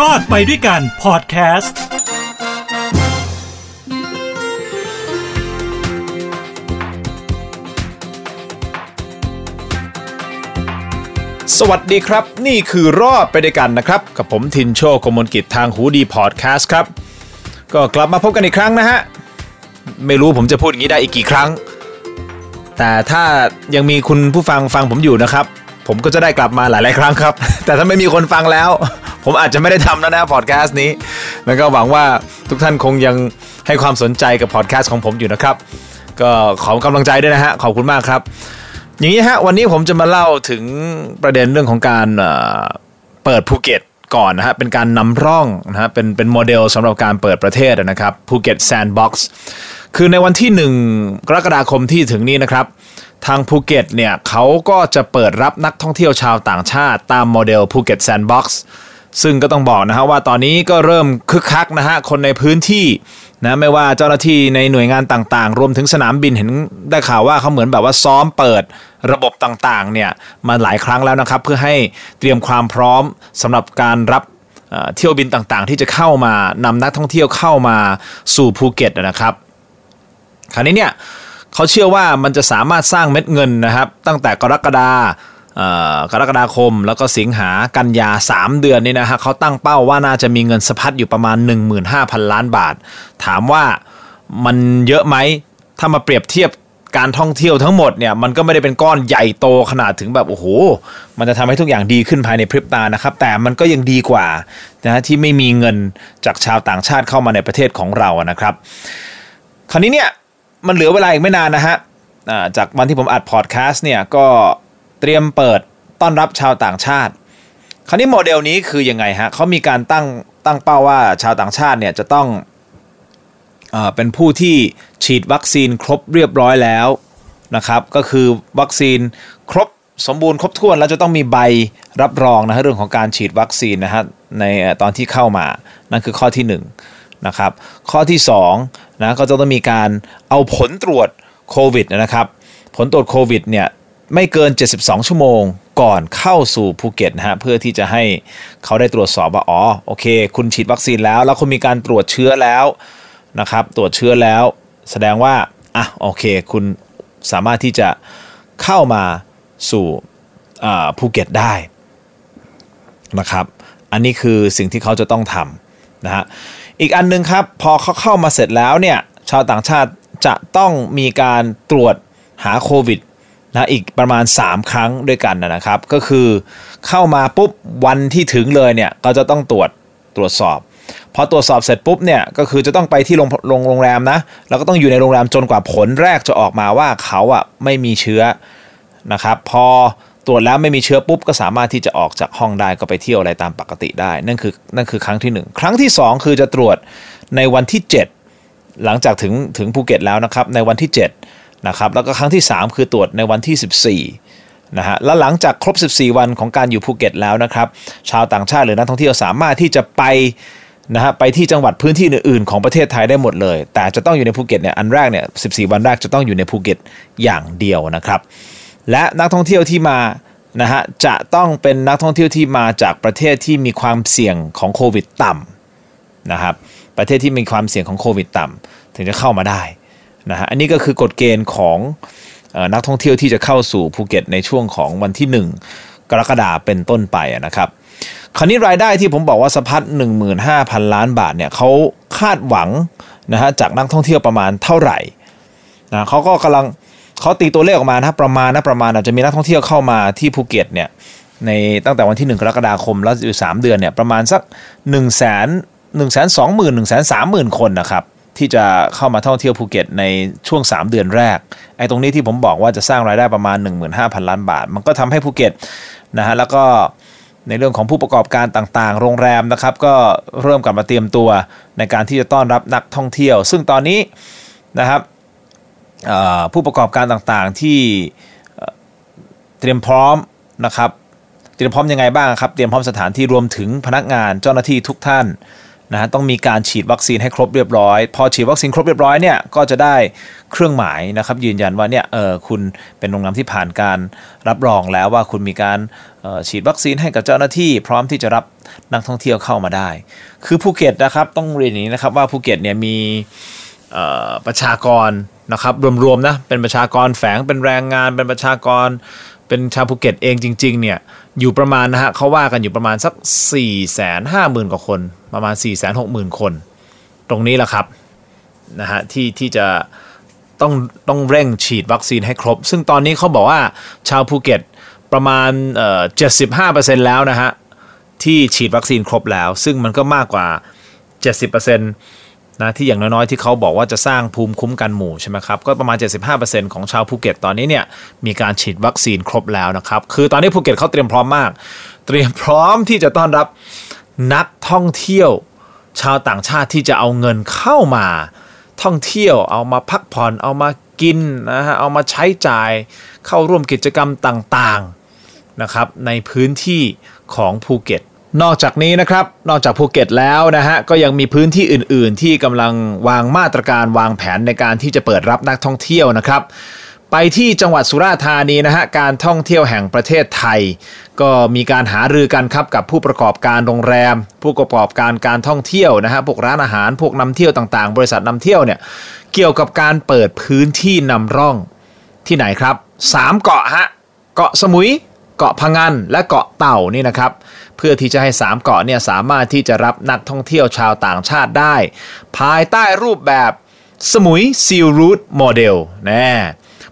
รอดไปด้วยกันพอดแคสต์สวัสดีครับ นี่คือรอดไปด้วยกันนะครับ กับผมทินโชคกมลกิจทางหูดีพอดแคสต์ครับ ก็กลับมาพบกันอีกครั้งนะฮะ ไม่รู้ผมจะพูดอย่างนี้ได้อีกกี่ครั้ง แต่ถ้ายังมีคุณผู้ฟังฟังผมอยู่นะครับ ผมก็จะได้กลับมาหลาย ๆ ครั้งครับ แต่ถ้าไม่มีคนฟังแล้ว ผมอาจจะไม่ได้ทำแล้วนะพอดแคสต์นี้ แล้วก็หวังว่าทุกท่านคงยังให้ความสนใจกับพอดแคสต์ของผมอยู่นะครับ ก็ขอกำลังใจด้วยนะฮะ ขอบคุณมากครับ อย่างนี้ฮะ วันนี้ผมจะมาเล่าถึงประเด็นเรื่องของการเปิดภูเก็ตก่อนนะฮะ เป็นการนำร่องนะฮะ เป็นเป็นโมเดลสำหรับการเปิดประเทศนะครับภูเก็ต Sandbox คือในวันที่ 1 กรกฎาคมที่ถึงนี้นะครับทางภูเก็ตเนี่ยเขาก็จะเปิดรับนักท่องเที่ยวชาวต่างชาติตามโมเดลภูเก็ต Sandbox ซึ่งก็ต้องบอกนะฮะว่าตอนนี้ก็เริ่มคึกคักนะฮะคนในพื้นที่นะไม่ว่าเจ้าหน้าที่ในหน่วยงานต่างๆ รวมถึงสนามบินเห็นได้ข่าวว่าเขาเหมือนแบบว่าซ้อมเปิดระบบต่างๆเนี่ยมาหลายครั้งแล้วนะครับ เพื่อให้เตรียมความพร้อมสำหรับการรับเที่ยวบินต่างๆ ที่จะเข้ามานำนักท่องเที่ยวเข้ามาสู่ภูเก็ตนะครับ คราวนี้เนี่ยเขาเชื่อว่ามันจะสามารถสร้างเม็ดเงินนะครับ ตั้งแต่กรกฎาเอ่อ กรกฎาคมแล้วก็สิงหากันยา 3 เดือนนี่นะฮะเขาตั้งเป้าว่าน่าจะมีเงินสะพัดอยู่ประมาณ 15,000 ล้านบาท ถามว่ามันเยอะไหมถ้ามาเปรียบเทียบการท่องเที่ยวทั้งหมดเนี่ยมันก็ไม่ได้เป็นก้อนใหญ่โตขนาดถึงแบบโอ้โห มันจะทำให้ทุกอย่างดีขึ้นภายในพริบตานะครับ แต่มันก็ยังดีกว่านะที่ไม่มีเงินจากชาวต่างชาติเข้ามาในประเทศของเรานะครับ คราวนี้เนี่ยมันเหลือเวลาอีกไม่นานนะฮะจากวันที่ผมอัดพอดแคสต์เนี่ยก็ เตรียมเปิดต้อนรับชาวต่างชาติ คราวนี้โมเดลนี้คือยังไงฮะเขามีการตั้งตั้งเป้าว่าชาวต่างชาติเนี่ยจะต้องเอเป็นผู้ที่ฉีดวัคซีนครบเรียบร้อยแล้วนะครับ ก็คือวัคซีนครบสมบูรณ์ครบถ้วนแล้วจะต้องมีใบรับรองนะฮะเรื่องของการฉีดวัคซีนนะฮะในตอนที่เข้ามานั่นคือข้อที่หนึ่งนะครับข้อที่2นะก็จะต้องมีการเอาผลตรวจโควิดนะครับ ผลตรวจโควิดเนี่ย ไม่เกิน 72 ชั่วโมงก่อนเข้าสู่ภูเก็ตนะฮะเพื่อที่จะให้เขาได้ตรวจสอบว่าอ๋อโอเค คุณฉีดวัคซีนแล้ว แล้วคุณมีการตรวจเชื้อแล้วนะครับตรวจเชื้อแล้ว แสดงว่าอะโอเค คุณสามารถที่จะเข้ามาสู่ภูเก็ตได้นะครับ อันนี้คือสิ่งที่เขาจะต้องทำนะฮะอีกอันหนึงครับ พอเขาเข้ามาเสร็จแล้วเนี่ยชาวต่างชาติจะต้องมีการตรวจหาโควิด นะอีกประมาณ 3 ครั้งด้วยกันนะครับ ก็คือเข้ามาปุ๊บวันที่ถึงเลยเนี่ยก็จะต้องตรวจตรวจสอบพอตรวจสอบเสร็จปุ๊บเนี่ยก็คือจะต้องไปที่โรงโรงโรงแรมนะแล้วก็ต้องอยู่ในโรงแรมจนกว่าผลแรกจะออกมาว่าเขาอะไม่มีเชื้อนะครับพอตรวจแล้วไม่มีเชื้อปุ๊บก็สามารถที่จะออกจากห้องได้ก็ไปเที่ยวอะไรตามปกติได้ นั่นคือนั่นคือครั้งที่ 1 ครั้งที่ 2 คือจะตรวจในวันที่ 7 หลังจากถึงถึงภูเก็ตแล้วนะครับในวันที่ 7 นะครับแล้วก็ครั้งที่ 3 คือตรวจในวันที่ 14นะฮะแล้วหลังจากครบ 14 วันของการอยู่ภูเก็ตแล้วนะครับ ชาวต่างชาติหรือนักท่องเที่ยวสามารถที่จะไปนะฮะไปที่จังหวัดพื้นที่อื่นๆของประเทศไทยได้หมดเลย แต่จะต้องอยู่ในภูเก็ตเนี่ยอันแรกเนี่ย14 วันแรกจะต้องอยู่ในภูเก็ตอย่างเดียวนะครับ และนักท่องเที่ยวที่มานะฮะจะต้องเป็นนักท่องเที่ยวที่มาจากประเทศที่มีความเสี่ยงของโควิดต่ำนะครับประเทศที่มีความเสี่ยงของโควิดต่ำถึงจะเข้ามาได้ นะฮะอันนี้ก็คือกฎเกณฑ์ของอนักท่องเที่ยวที่จะเข้าสู่ภูเก็ตในช่วงของวันที่ 1 กรกฎาเป็นต้นไปนะครับคราวนี้รายได้ที่ผมบอกว่าสะพัด15,000 ล้านบาทเนี่ยเขาคาดหวังนะฮะจากนักท่องเที่ยวประมาณเท่าไหร่นะเขาก็กำลังเขาตีตัวเลขออกมานะประมาณนะประมาณอาจจะมีนักท่องเที่ยวเข้ามาที่ภูเก็ตเนี่ยในตั้งแต่วันที่ 1 กรกฎาคมแล้วอยู่ 3 เดือนเนี่ยประมาณสัก 1 0 0 0 0 1 2 0 0 0 0 1 3 0 0 0 0 คนนะครับ ที่จะเข้ามาท่องเที่ยวภูเก็ตในช่วง 3 เดือนแรกไอ้ตรงนี้ที่ผมบอกว่าจะสร้างรายได้ประมาณ 15,000 ล้านบาท มันก็ทำให้ภูเก็ตนะฮะแล้วก็ในเรื่องของผู้ประกอบการต่างๆ โรงแรมนะครับก็เริ่มกลับมาเตรียมตัวในการที่จะต้อนรับนักท่องเที่ยว ซึ่งตอนนี้นะครับผู้ประกอบการต่างๆที่เตรียมพร้อมนะครับเตรียมพร้อมยังไงบ้างครับ เตรียมพร้อมสถานที่รวมถึงพนักงานเจ้าหน้าที่ทุกท่าน นะฮะต้องมีการฉีดวัคซีนให้ครบเรียบร้อย พอฉีดวัคซีนครบเรียบร้อยเนี่ยก็จะได้เครื่องหมายนะครับ ยืนยันว่าเนี่ยเออคุณเป็นโรงแรมที่ผ่านการรับรองแล้วว่าคุณมีการฉีดวัคซีนให้กับเจ้าหน้าที่ พร้อมที่จะรับนักท่องเที่ยวเข้ามาได้ คือภูเก็ตนะครับต้องเรียนอย่างนี้นะครับว่าภูเก็ตเนี่ยมีประชากรนะครับรวมๆนะเป็นประชากรแฝงเป็นแรงงานเป็นประชากร เป็นชาวภูเก็ตเองจริง ๆ เนี่ย อยู่ประมาณนะฮะเขาว่ากันอยู่ประมาณสัก 4 5 0 0 0 0 กว่าคน ประมาณ 4 6 0 0 0 0 คน ตรงนี้แหละครับนะฮะที่ที่จะต้องต้องเร่งฉีดวัคซีนให้ครบ ซึ่งตอนนี้เขาบอกว่าชาวภูเก็ตประมาณเอ่อ75%แล้วนะฮะที่ฉีดวัคซีนครบแล้ว ซึ่งมันก็มากกว่า 70% นะที่อย่างน้อยๆ ที่เขาบอกว่าจะสร้างภูมิคุ้มกันหมู่ใช่ไหมครับ ก็ประมาณ 75%ของชาวภูเก็ตตอนนี้เนี่ยมีการฉีดวัคซีนครบแล้วนะครับ คือตอนนี้ภูเก็ตเขาเตรียมพร้อมมาก เตรียมพร้อมที่จะต้อนรับนักท่องเที่ยว ชาวต่างชาติที่จะเอาเงินเข้ามาท่องเที่ยวเอามาพักผ่อนเอามากินนะฮะเอามาใช้จ่ายเข้าร่วมกิจกรรมต่างๆนะครับในพื้นที่ของภูเก็ต นอกจากนี้นะครับ นอกจากภูเก็ตแล้วนะฮะ ก็ยังมีพื้นที่อื่น ๆ ที่กำลังวางมาตรการวางแผนในการที่จะเปิดรับนักท่องเที่ยวนะครับ ไปที่จังหวัดสุราษฎร์ธานีนะฮะ การท่องเที่ยวแห่งประเทศไทย ก็มีการหารือกันครับกับผู้ประกอบการโรงแรม ผู้ประกอบการการท่องเที่ยวนะฮะ พวกร้านอาหาร พวกนำเที่ยวต่าง ๆ บริษัทนำเที่ยวเนี่ย เกี่ยวกับการเปิดพื้นที่นำร่องที่ไหนครับ 3 เกาะฮะ เกาะสมุย เกาะพังงานและเกาะเต่านี่นะครับ เพื่อที่จะให้ 3 เกาะเนี่ยสามารถที่จะรับนักท่องเที่ยวชาวต่างชาติได้ ภายใต้รูปแบบสมุยซีลรูทโมเดลนะ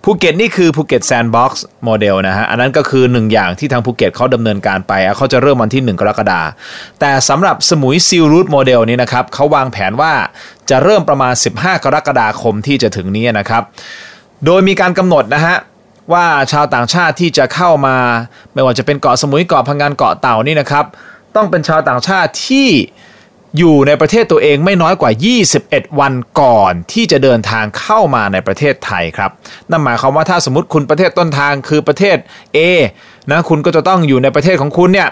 ภูเก็ตนี่คือภูเก็ต Sandbox Model นะฮะ อันนั้นก็คือหนึ่งอย่างที่ทางภูเก็ตเขาดำเนินการไปเขาจะเริ่มวันที่ 1 กรกฎาแต่สำหรับสมุย Sealed Route Model นี้นะครับเขาวางแผนว่าจะเริ่มประมาณ 15 กรกฎาคมที่จะถึงนี้นะครับ โดยมีการกำหนดนะฮะ ว่าชาวต่างชาติที่จะเข้ามา ไม่ว่าจะเป็นเกาะสมุยเกาะพะงันเกาะเต่านี่นะครับ ต้องเป็นชาวต่างชาติที่อยู่ในประเทศตัวเองไม่น้อยกว่า 21 วันก่อนที่จะเดินทางเข้ามาในประเทศไทยครับ นั่นหมายความว่าถ้าสมมติคุณประเทศต้นทางคือประเทศ A นะคุณก็จะต้องอยู่ในประเทศของคุณเนี่ย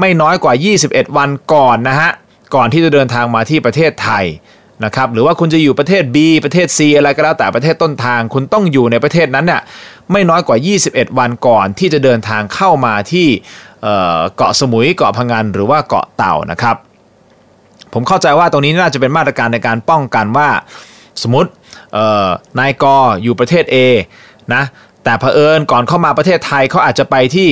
ไม่น้อยกว่า 21 วันก่อนนะฮะก่อนที่จะเดินทางมาที่ประเทศไทย นะครับหรือว่าคุณจะอยู่ประเทศ B ประเทศ C อะไรก็แล้วแต่ประเทศต้นทาง คุณต้องอยู่ในประเทศนั้นเนี่ยไม่น้อยกว่า 21 วันก่อนที่จะเดินทางเข้ามาที่เกาะสมุยเกาะพังงานหรือว่าเกาะเต่านะครับ ผมเข้าใจว่าตรงนี้น่าจะเป็นมาตรการในการป้องกันว่า สมมตินายกอยู่ประเทศ A นะแต่เผอิญก่อนเข้ามาประเทศไทยเขาอาจจะไปที่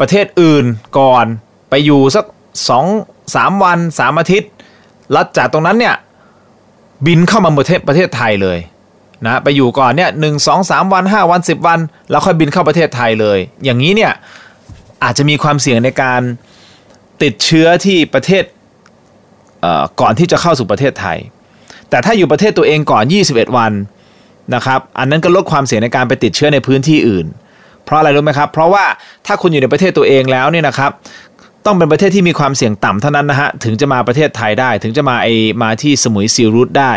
ประเทศอื่นก่อนไปอยู่สัก 2 3 วัน 3 อาทิตย์แล้วจากตรงนั้นเนี่ย บินเข้ามาประเทศประเทศไทยเลยนะไปอยู่ก่อนเนี่ยหนึ่งสองสามวันห้าวันสิบวัน แล้วค่อยบินเข้าประเทศไทยเลย อย่างนี้เนี่ยอาจจะมีความเสี่ยงในการติดเชื้อที่ประเทศก่อนที่จะเข้าสู่ประเทศไทย แต่ถ้าอยู่ประเทศตัวเองก่อน 21 วันนะครับอันนั้นก็ลดความเสี่ยงในการไปติดเชื้อในพื้นที่อื่น เพราะอะไรรู้ไหมครับ เพราะว่าถ้าคุณอยู่ในประเทศตัวเองแล้วเนี่ยนะครับ ต้องเป็นประเทศที่มีความเสี่ยงต่ำเท่านั้นนะฮะถึงจะมาประเทศไทยได้ ถึงจะมาไอมาที่สมุยซีรูทได้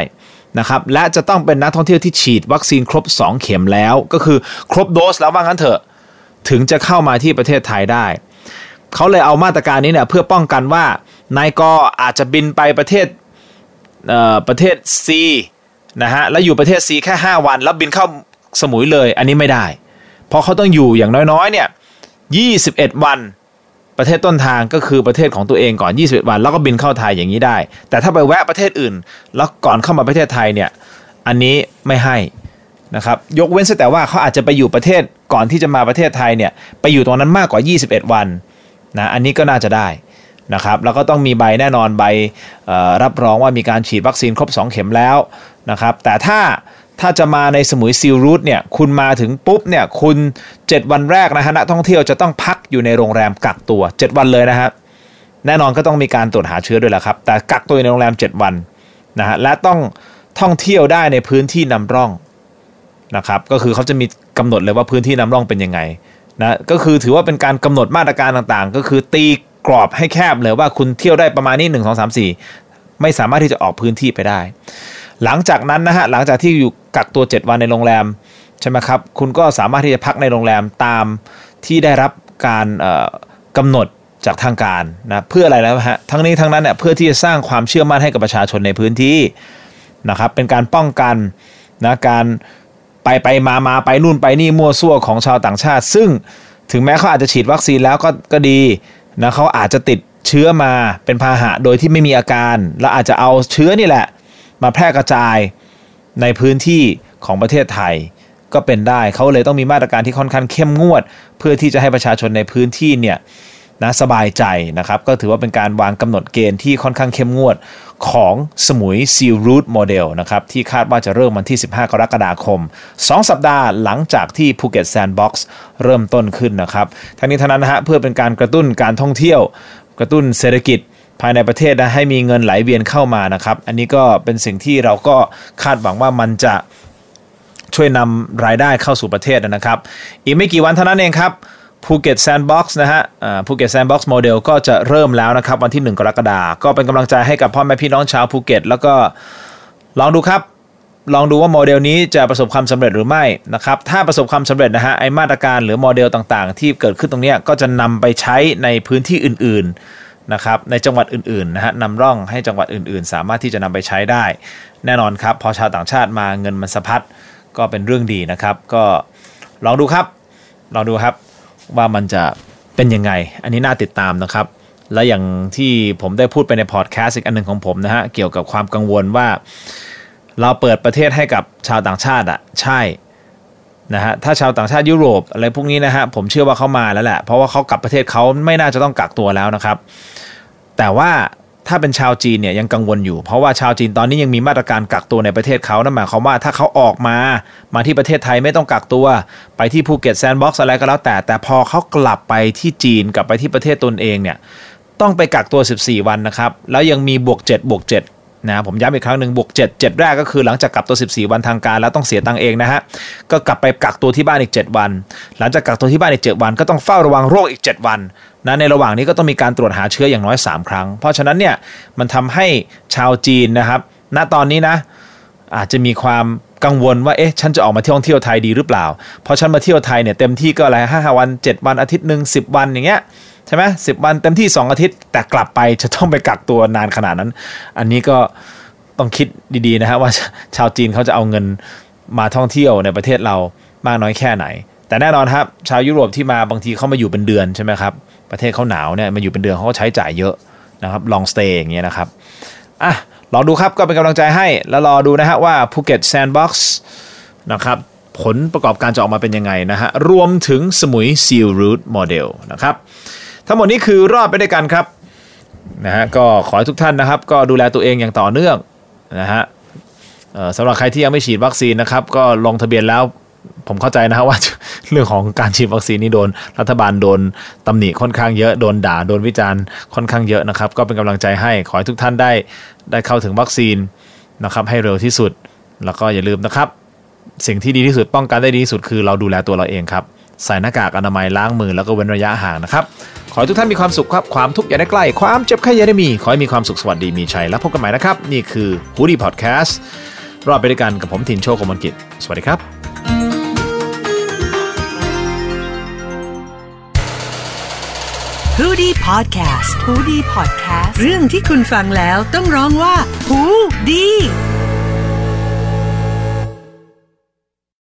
นะครับและจะต้องเป็นนักท่องเที่ยวที่ฉีดวัคซีนครบ 2 เข็มแล้ว ก็คือครบโดสแล้วว่างั้นเถอะถึงจะเข้ามาที่ประเทศไทยได้ เขาเลยเอามาตรการนี้เนี่ยเพื่อป้องกันว่านายกอาจจะบินไปประเทศประเทศ C นะฮะแล้วอยู่ประเทศ C แค่ 5 วัน แล้วบินเข้าสมุยเลยอันนี้ไม่ได้ เพราะเขาต้องอยู่อย่างน้อยๆเนี่ย21 วัน ประเทศต้นทางก็คือประเทศของตัวเองก่อน 21 วัน แล้วก็บินเข้าไทยอย่างนี้ได้ แต่ถ้าไปแวะประเทศอื่น แล้วก่อนเข้ามาประเทศไทยเนี่ยอันนี้ไม่ให้นะครับยกเว้นแต่ว่าเขาอาจจะไปอยู่ประเทศก่อนที่จะมาประเทศไทยเนี่ยไปอยู่ตรงนั้นมากกว่า 21 วันนะอันนี้ก็น่าจะได้นะครับแล้วก็ต้องมีใบแน่นอนใบรับรองว่ามีการฉีดวัคซีนครบ 2 เข็มแล้วนะครับแต่ถ้า ถ้าจะมาในสมุยซิลรูทเนี่ยคุณมาถึงปุ๊บเนี่ยคุณ 7 วันแรกนะฮะนักท่องเที่ยวจะต้องพักอยู่ในโรงแรมกักตัว 7 วันเลยนะฮะแน่นอนก็ต้องมีการตรวจหาเชื้อด้วยแหละครับ แต่กักตัวในโรงแรม 7 วันนะฮะและต้องท่องเที่ยวได้ในพื้นที่นำร่องนะครับก็คือเขาจะมีกำหนดเลยว่าพื้นที่นำร่องเป็นยังไงนะก็คือถือว่าเป็นการกำหนดมาตรการต่างๆ ก็คือตีกรอบให้แคบเลยว่าคุณเที่ยวได้ประมาณนี้1 2 3 4ไม่สามารถที่จะออกพื้นที่ไปได้ หลังจากนั้นนะฮะหลังจากที่อยู่กักตัว 7 วันในโรงแรมใช่ไหมครับคุณก็สามารถที่จะพักในโรงแรมตามที่ได้รับการกำหนดจากทางการนะเพื่ออะไรแล้วฮะทั้งนี้ทั้งนั้นเนี่ยเพื่อที่จะสร้างความเชื่อมั่นให้กับประชาชนในพื้นที่นะครับเป็นการป้องกันนะการไปไปมามาไปนู่นไปนี่มั่วซั่วของชาวต่างชาติ ซึ่งถึงแม้เขาอาจจะฉีดวัคซีนแล้วก็ก็ดีนะเขาอาจจะติดเชื้อมาเป็นพาหะโดยที่ไม่มีอาการ แล้วอาจจะเอาเชื้อนี่แหละ มาแพร่กระจายในพื้นที่ของประเทศไทย ก็เป็นได้เขาเลยต้องมีมาตรการที่ค่อนข้างเข้มงวด เพื่อที่จะให้ประชาชนในพื้นที่เนี่ยนะสบายใจนะครับ ก็ถือว่าเป็นการวางกำหนดเกณฑ์ที่ค่อนข้างเข้มงวดของสมุย Seal Route Model นะครับ ที่คาดว่าจะเริ่มวันที่ 15 กรกฎาคม 2 สัปดาห์หลังจากที่ภูเก็ตแซนด์บ็อกซ์เริ่มต้นขึ้นนะครับ ทั้งนี้ทั้งนั้นนะฮะเพื่อเป็นการกระตุ้นการท่องเที่ยว กระตุ้นเศรษฐกิจ ภายในประเทศนะให้มีเงินไหลเวียนเข้ามานะครับ อันนี้ก็เป็นสิ่งที่เราก็คาดหวังว่ามันจะช่วยนำรายได้เข้าสู่ประเทศนะครับ อีกไม่กี่วันเท่านั้นเองครับภูเก็ต Sandbox นะฮะภูเก็ต Sandbox Model ก็จะเริ่มแล้วนะครับ วันที่ 1 กรกฎาคมก็เป็นกำลังใจให้กับพ่อแม่พี่น้องชาวภูเก็ต แล้วก็ลองดูครับ ลองดูว่าโมเดลนี้จะประสบความสำเร็จหรือไม่นะครับ ถ้าประสบความสำเร็จนะฮะไอ้มาตรการหรือโมเดลต่างๆ ที่เกิดขึ้นตรงนี้ก็จะนำไปใช้ในพื้นที่อื่นๆ นะครับในจังหวัดอื่นๆนะฮะนำร่องให้จังหวัดอื่นๆ สามารถที่จะนำไปใช้ได้ แน่นอนครับ พอชาวต่างชาติมาเงินมันสะพัดก็เป็นเรื่องดีนะครับ ก็ลองดูครับลองดูครับว่ามันจะเป็นยังไง อันนี้น่าติดตามนะครับ และอย่างที่ผมได้พูดไปในพอดแคสต์อีกอันหนึ่งของผมนะฮะเกี่ยวกับความกังวลว่า เราเปิดประเทศให้กับชาวต่างชาติอะใช่ นะฮะถ้าชาวต่างชาติยุโรปอะไรพวกนี้นะฮะผมเชื่อว่าเขามาแล้วแหละ เพราะว่าเขากลับประเทศเขาไม่น่าจะต้องกักตัวแล้วนะครับ แต่ว่าถ้าเป็นชาวจีนเนี่ยยังกังวลอยู่ เพราะว่าชาวจีนตอนนี้ยังมีมาตรการกักตัวในประเทศเขานั่นหมายความว่าถ้าเขาออกมามาที่ประเทศไทยไม่ต้องกักตัว ไปที่ภูเก็ต Sandbox อะไรก็แล้วแต่ แต่พอเขากลับไปที่จีนกลับไปที่ประเทศตนเองเนี่ยต้องไปกักตัว 14 วันนะครับ แล้วยังมีบวก 7 บวก 7 นะผมย้ำอีกครั้งหนึ่งบวก7 7 แรกก็คือหลังจากกักตัว 14 วันทางการแล้วต้องเสียตังเองนะฮะ ก็กลับไปกักตัวที่บ้านอีก 7 วัน หลังจากกักตัวที่บ้านอีก 7 วันก็ต้องเฝ้าระวังโรคอีก 7 วันนะในระหว่างนี้ก็ต้องมีการตรวจหาเชื้ออย่างน้อย 3 ครั้ง เพราะฉะนั้นเนี่ยมันทำให้ชาวจีนนะครับณตอนนี้นะอาจจะมีความกังวลว่าเอ๊ะฉันจะออกมาเที่ยวเที่ยวไทยดีหรือเปล่า เพราะฉันมาเที่ยวไทยเนี่ยเต็มที่ก็อะไรห้าวัน 7 วันอาทิตย์หนึ่งสิวันอย่างเงี้ย ช่ไหมสิบวันเต็มที่ 2 อาทิตย์ แต่กลับไปจะต้องไปกักตัวนานขนาดนั้น อันนี้ก็ต้องคิดดีๆนะฮะว่าชาวจีนเขาจะเอาเงินมาท่องเที่ยวในประเทศเรามากน้อยแค่ไหน แต่แน่นอนครับ ชาวยุโรปที่มาบางทีเขามาอยู่เป็นเดือนใช่ไหมครับ ประเทศเขาหนาวเนี่ยมาอยู่เป็นเดือนเขาก็ใช้จ่ายเยอะนะครับ long stay อย่างเงี้ยนะครับอะลองดูครับก็เป็นกำลังใจให้แล้วรอดูนะฮะว่าภูเก็ต Sandbox นะครับผลประกอบการจะออกมาเป็นยังไงนะฮะรวมถึงสมุย Sealed Route Model นะครับ ทั้งหมดนี้คือรอดไปด้วยกันครับนะฮะก็ขอให้ทุกท่านนะครับ ก็ดูแลตัวเองอย่างต่อเนื่องนะฮะสำหรับใครที่ยังไม่ฉีดวัคซีนนะครับก็ลงทะเบียนแล้วผมเข้าใจนะครับว่าเรื่องของการฉีดวัคซีนนี่โดน รัฐบาลโดนตำหนิค่อนข้างเยอะโดนด่าโดนวิจารณ์ค่อนข้างเยอะนะครับ ก็เป็นกำลังใจให้ขอให้ทุกท่านได้ได้เข้าถึงวัคซีนนะครับให้เร็วที่สุดแล้วก็อย่าลืมนะครับ สิ่งที่ดีที่สุดป้องกันได้ดีที่สุดคือเราดูแลตัวเราเองครับ ใส่หน้ากากอนามัยล้างมือแล้วก็เว้นระยะห่างนะครับ ขอให้ทุกท่านมีความสุขครับ ความทุกข์อย่าได้ใกล้ ความเจ็บไข้อย่าได้มี ขอให้มีความสุขสวัสดีมีชัย แล้วพบกันใหม่นะครับ นี่คือฮูดี้พอดแคสต์รอดไปด้วยกันกับผมทินโชคกมลกิจสวัสดีครับฮูดี้พอดแคสต์ฮูดี้พอดแคสต์เรื่องที่คุณฟังแล้วต้องร้องว่าฮูดี